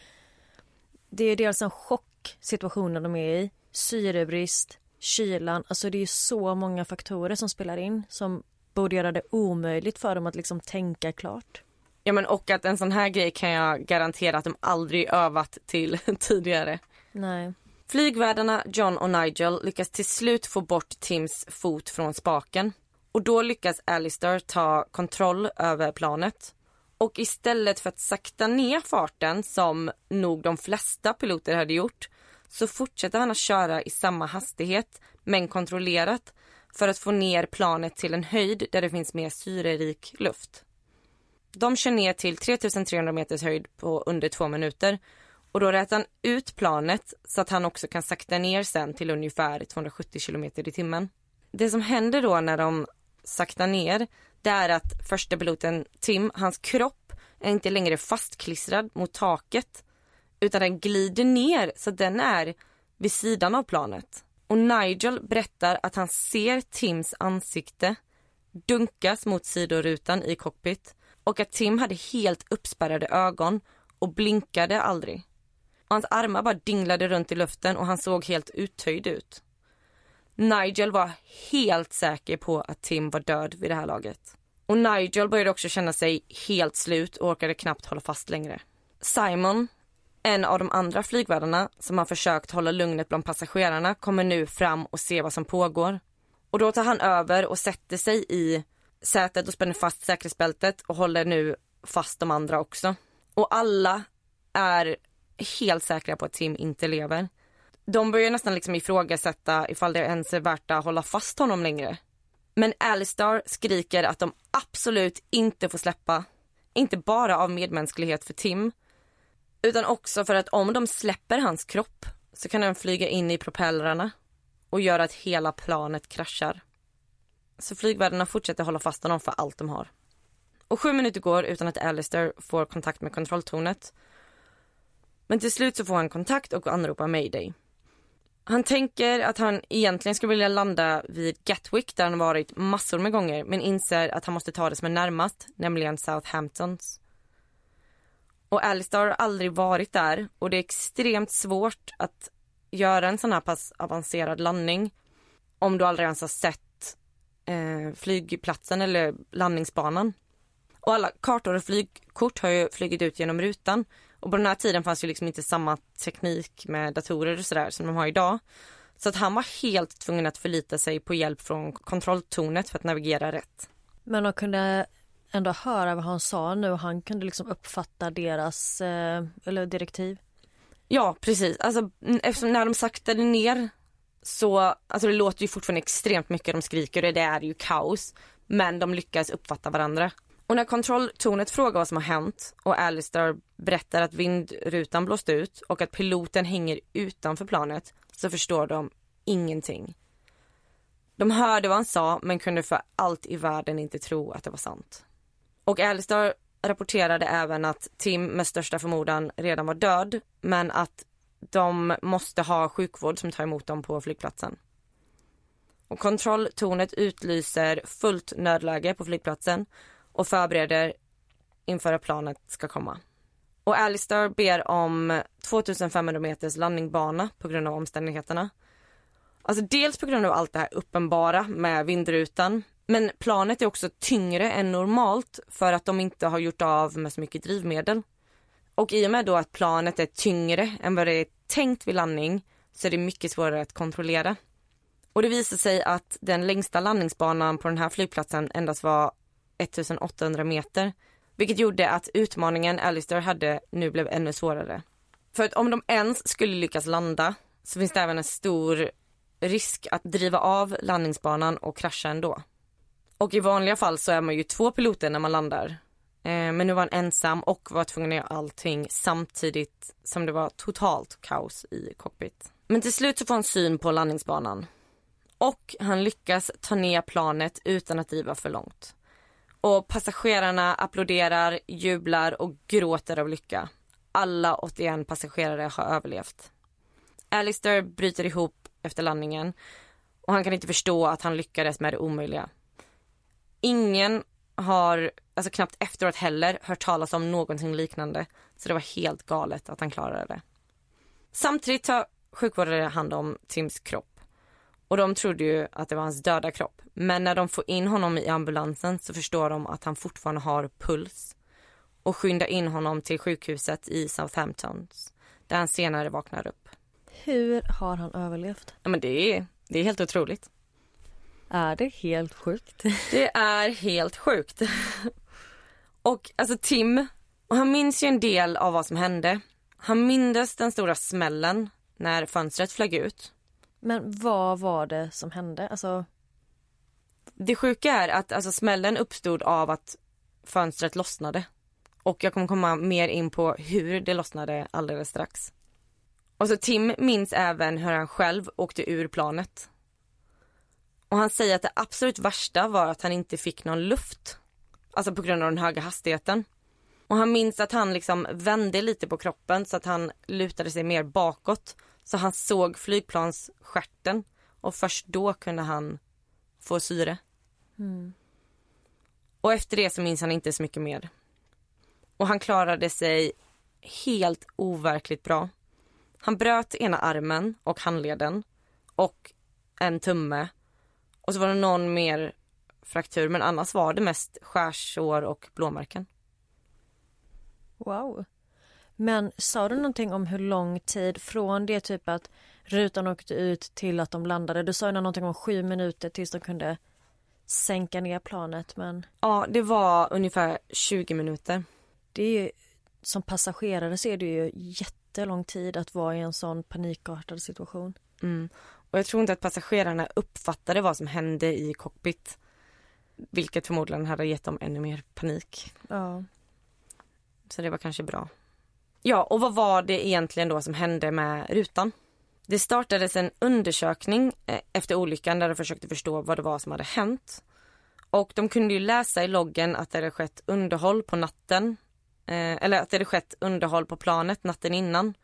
det är dels en chock situationen de är i, syrebrist, kylan. Alltså det är så många faktorer som spelar in som borde göra det omöjligt för dem att liksom tänka klart. Ja men och att en sån här grej kan jag garantera att de aldrig övat till *laughs* tidigare. Nej. Flygvärdarna John och Nigel lyckas till slut få bort Tims fot från spaken. Och då lyckas Alistair ta kontroll över planet. Och istället för att sakta ner farten som nog de flesta piloter hade gjort så fortsätter han att köra i samma hastighet men kontrollerat för att få ner planet till en höjd där det finns mer syrerik luft. De kör ner till 3300 meters höjd på under två minuter och då rätar han ut planet så att han också kan sakta ner sen till ungefär 270 kilometer i timmen. Det som händer då när de saktar ner det är att första piloten Tim, hans kropp är inte längre fastklistrad mot taket utan den glider ner så den är vid sidan av planet. Och Nigel berättar att han ser Tims ansikte dunkas mot sidorutan i cockpit och att Tim hade helt uppspärrade ögon och blinkade aldrig. Och hans armar bara dinglade runt i luften och han såg helt uttöjd ut. Nigel var helt säker på att Tim var död vid det här laget. Och Nigel började också känna sig helt slut och orkade knappt hålla fast längre. Simon, en av de andra flygvärdarna som har försökt hålla lugnet bland passagerarna kommer nu fram och ser vad som pågår. Och då tar han över och sätter sig i sätet och spänner fast säkerhetsbältet och håller nu fast de andra också. Och alla är helt säkra på att Tim inte lever. De börjar nästan liksom ifrågasätta ifall det ens är värt att hålla fast honom längre. Men Alistar skriker att de absolut inte får släppa. Inte bara av medmänsklighet för Tim utan också för att om de släpper hans kropp så kan den flyga in i propellrarna och göra att hela planet kraschar. Så flygvärdarna fortsätter hålla fast honom för allt de har. Och sju minuter går utan att Alistair får kontakt med kontrolltornet. Men till slut så får han kontakt och anropar mayday. Han tänker att han egentligen skulle vilja landa vid Gatwick där han varit massor med gånger men inser att han måste ta det som är närmast, nämligen Southamptons. Och Alistair har aldrig varit där och det är extremt svårt att göra en sån här pass avancerad landning om du aldrig ens har sett eh, flygplatsen eller landningsbanan. Och alla kartor och flygkort har ju flugit ut genom rutan och på den här tiden fanns ju liksom inte samma teknik med datorer och sådär som de har idag. Så att han var helt tvungen att förlita sig på hjälp från kontrolltornet för att navigera rätt. Men de kunde ändå höra vad han sa nu och han kunde liksom uppfatta deras eh, eller direktiv. Ja precis, alltså eftersom när de saktade ner så, alltså det låter ju fortfarande extremt mycket de skriker och det är ju kaos. Men de lyckas uppfatta varandra. Och när kontrolltornet frågar vad som har hänt och Alistair berättar att vindrutan blåst ut och att piloten hänger utanför planet så förstår de ingenting. De hörde vad han sa men kunde för allt i världen inte tro att det var sant. Och Alistair rapporterade även att Tim med största förmodan redan var död men att de måste ha sjukvård som tar emot dem på flygplatsen. Och kontrolltornet utlyser fullt nödläge på flygplatsen och förbereder inför att planet ska komma. Och Alistair ber om 2500 meters landningbana på grund av omständigheterna. Alltså dels på grund av allt det här uppenbara med vindrutan men planet är också tyngre än normalt för att de inte har gjort av med så mycket drivmedel. Och i och med då att planet är tyngre än vad det är tänkt vid landning så är det mycket svårare att kontrollera. Och det visar sig att den längsta landningsbanan på den här flygplatsen endast var 1800 meter. Vilket gjorde att utmaningen Alistair hade nu blev ännu svårare. För att om de ens skulle lyckas landa så finns det även en stor risk att driva av landningsbanan och krascha ändå. Och i vanliga fall så är man ju två piloter när man landar. Eh, men nu var han ensam och var tvungen att göra allting samtidigt som det var totalt kaos i cockpit. Men till slut så får han syn på landningsbanan. Och han lyckas ta ner planet utan att driva för långt. Och passagerarna applåderar, jublar och gråter av lycka. Alla 81 passagerare har överlevt. Alistair bryter ihop efter landningen och han kan inte förstå att han lyckades med det omöjliga. Ingen har, alltså knappt efteråt heller, hört talas om någonting liknande. Så det var helt galet att han klarade det. Samtidigt tar sjukvårdare hand om Tims kropp. Och de trodde ju att det var hans döda kropp. Men när de får in honom i ambulansen så förstår de att han fortfarande har puls. Och skyndar in honom till sjukhuset i Southampton. Där han senare vaknar upp. Hur har han överlevt? Ja men det är, det är helt otroligt. Är det helt sjukt? *laughs* Det är helt sjukt. Och alltså Tim, och han minns ju en del av vad som hände. Han mindes den stora smällen när fönstret flög ut. Men vad var det som hände? Alltså... Det sjuka är att alltså, smällen uppstod av att fönstret lossnade. Och jag kommer komma mer in på hur det lossnade alldeles strax. Och så Tim minns även hur han själv åkte ur planet. Och han säger att det absolut värsta var att han inte fick någon luft. Alltså på grund av den höga hastigheten. Och han minns att han liksom vände lite på kroppen så att han lutade sig mer bakåt. Så han såg flygplansskärten och först då kunde han få syre. Mm. Och efter det så minns han inte så mycket mer. Och han klarade sig helt overkligt bra. Han bröt ena armen och handleden och en tumme och så var det någon mer fraktur men annars var det mest skärsår och blåmärken. Wow. Men sa du någonting om hur lång tid från det typ att rutan åkte ut till att de landade? Du sa ju någonting om sju minuter tills de kunde sänka ner planet men... Ja, det var ungefär 20 minuter. Det är ju, som passagerare så är det ju jättelång tid att vara i en sån panikartad situation. Mm. Och jag tror inte att passagerarna uppfattade vad som hände i cockpit. Vilket förmodligen hade gett dem ännu mer panik. Ja. Så det var kanske bra. Ja, och vad var det egentligen då som hände med rutan? Det startades en undersökning eh, efter olyckan där de försökte förstå vad det var som hade hänt. Och de kunde ju läsa i loggen att det hade skett underhåll på natten. Eh, eller att det hade skett underhåll på planet natten innan.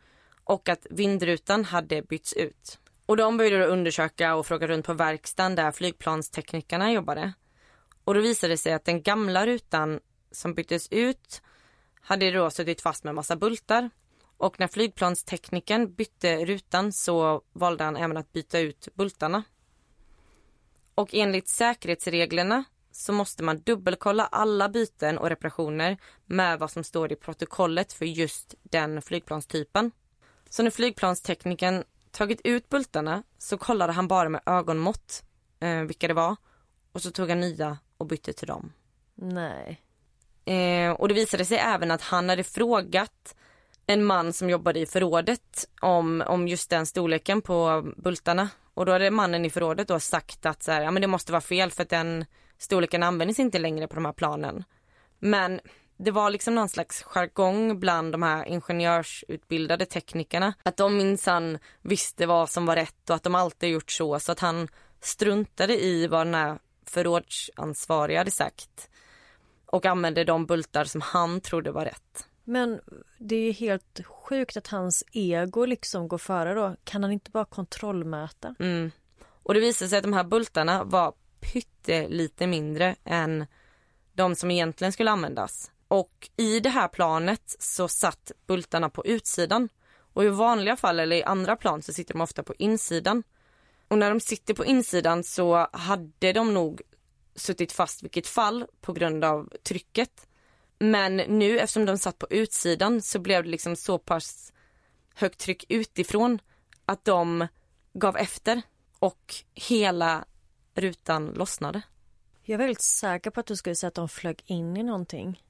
Och att vindrutan hade bytts ut. Och de började undersöka och fråga runt på verkstaden där flygplansteknikerna jobbade. Och då visade det sig att den gamla rutan som byttes ut hade då suttit fast med massa bultar. Och när flygplansteknikern bytte rutan så valde han även att byta ut bultarna. Och enligt säkerhetsreglerna så måste man dubbelkolla alla byten och reparationer med vad som står i protokollet för just den flygplanstypen. Så när flygplansteknikern tagit ut bultarna så kollade han bara med ögonmått eh, vilka det var och så tog han nya och bytte till dem. Nej. Eh, och det visade sig även att han hade frågat en man som jobbade i förrådet om, om just den storleken på bultarna. Och då hade mannen i förrådet då sagt att så här, ja, men det måste vara fel för att den storleken används inte längre på de här planen. Men det var liksom någon slags jargong bland de här ingenjörsutbildade teknikerna. Att de minsann visste vad som var rätt och att de alltid gjort så. Så att han struntade i vad den här förrådsansvariga hade sagt. Och använde de bultar som han trodde var rätt. Men det är helt sjukt att hans ego liksom går före då. Kan han inte bara kontrollmäta? Mm. Och det visade sig att de här bultarna var pyttelite mindre än de som egentligen skulle användas. Och i det här planet så satt bultarna på utsidan. Och i vanliga fall eller i andra plan så sitter de ofta på insidan. Och när de sitter på insidan så hade de nog suttit fast vilket fall på grund av trycket. Men nu eftersom de satt på utsidan så blev det liksom så pass högt tryck utifrån att de gav efter och hela rutan lossnade. Jag är väldigt säker på att du skulle säga att de flög in i någonting.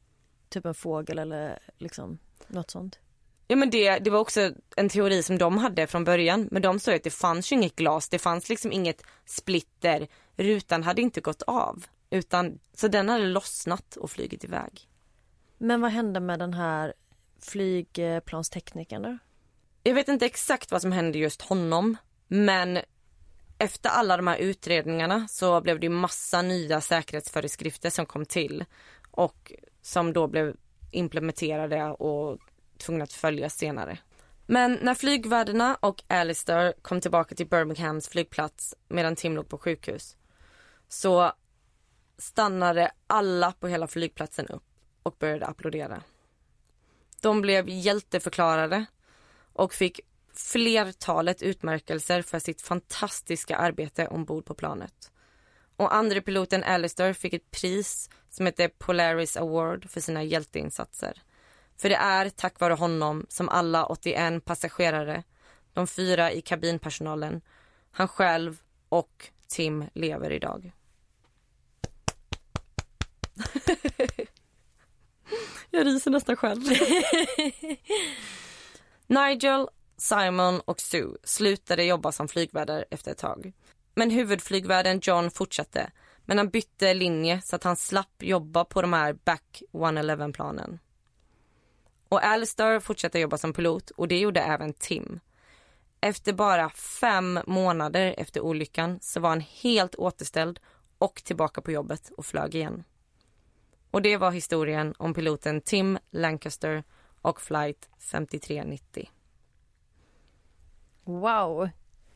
Typ en fågel eller liksom något sånt. Ja men det, det var också en teori som de hade från början. Men de sa att det fanns ju inget glas, det fanns liksom inget splitter. Rutan hade inte gått av. Utan, så den hade lossnat och flugit iväg. Men vad hände med den här flygplansteknikern då? Jag vet inte exakt vad som hände just honom. Men efter alla de här utredningarna så blev det massa nya säkerhetsföreskrifter som kom till. Och som då blev implementerade och tvungna att följas senare. Men när flygvärdarna och Alistair kom tillbaka till Birminghams flygplats medan Tim låg på sjukhus så stannade alla på hela flygplatsen upp och började applådera. De blev hjälteförklarade och fick flertalet utmärkelser för sitt fantastiska arbete ombord på planet. Och andre piloten Alistair fick ett pris som heter Polaris Award för sina hjälteinsatser. För det är tack vare honom som alla 81 passagerare, de fyra i kabinpersonalen, han själv och Tim lever idag. Jag ryser nästan själv. *laughs* Nigel, Simon och Sue slutade jobba som flygvärdar efter ett tag. Men huvudflygvärden John fortsatte, men han bytte linje så att han slapp jobba på de här Back 111-planen. Och Alistair fortsatte jobba som pilot och det gjorde även Tim. Efter bara fem månader efter olyckan så var han helt återställd och tillbaka på jobbet och flög igen. Och det var historien om piloten Tim Lancaster och flight 5390. Wow,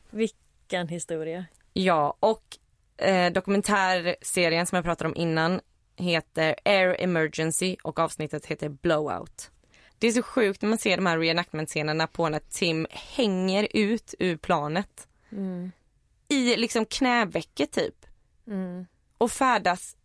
vilken historia. Ja, och eh, dokumentärserien som jag pratade om innan heter Air Emergency och avsnittet heter Blowout. Det är så sjukt när man ser de här reenactment-scenerna på när Tim hänger ut ur planet. Mm. I liksom knävecket typ. Mm. Och färdas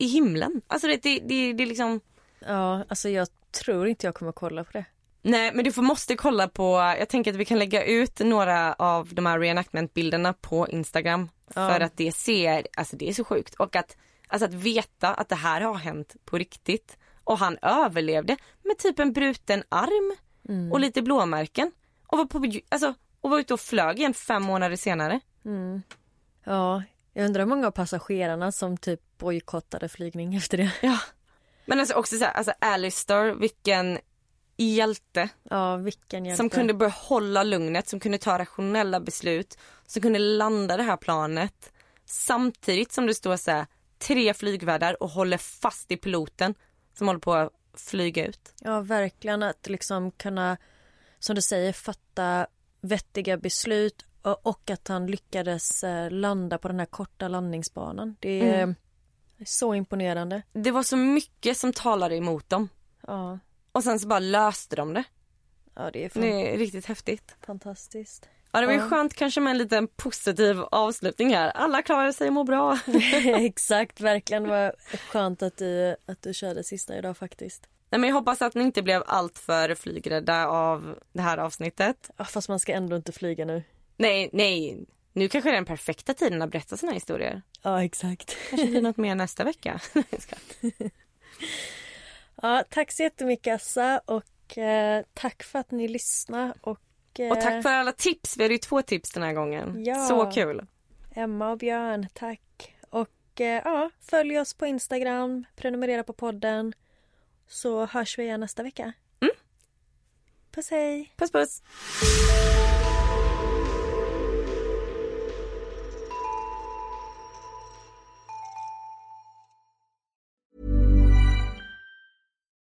i himlen. Alltså det, det, det, det är liksom... Ja, alltså jag tror inte jag kommer kolla på det. Nej men du får, måste kolla på, jag tänker att vi kan lägga ut några av de här reenactment-bilderna på Instagram. Ja. För att det ser, alltså det är så sjukt. Och att, alltså att veta att det här har hänt på riktigt. Och han överlevde med typ en bruten arm mm. och lite blåmärken. Och var, på, alltså, och var ute och flög igen fem månader senare. Mm. Ja, jag undrar hur många av passagerarna som typ bojkottade flygning *laughs* efter det. Ja. Men alltså också så här, alltså Alistair, vilken hjälte. Ja, vilken hjälte. Som kunde behålla lugnet, som kunde ta rationella beslut, som kunde landa det här planet samtidigt som det står så här, tre flygvärdar och håller fast i piloten som håller på att flyga ut. Ja, verkligen att liksom kunna, som du säger, fatta vettiga beslut och att han lyckades eh, landa på den här korta landningsbanan. Det är mm. så imponerande. Det var så mycket som talade emot dem. Ja. Och sen så bara löste de det. Ja, det är, fan... det är riktigt häftigt. Fantastiskt. Ja, det var ju skönt kanske med en liten positiv avslutning här. Alla klarar sig och mår bra. *laughs* Exakt, verkligen. Det var skönt att du, att du körde sista idag faktiskt. Nej, men jag hoppas att ni inte blev alltför flygrädda av det här avsnittet. Ja, fast man ska ändå inte flyga nu. Nej, nej. Nu kanske är den perfekta tiden att berätta såna historier. Ja, exakt. Kanske blir något mer nästa vecka. *laughs* ja, tack så jättemycket Assa och eh, tack för att ni lyssnade och och tack för alla tips. Vi hade ju två tips den här gången. Ja. Så kul. Emma och Björn, tack. Och eh, ja, följ oss på Instagram, prenumerera på podden. Så hörs vi igen nästa vecka. Mm. Puss hej! Puss puss!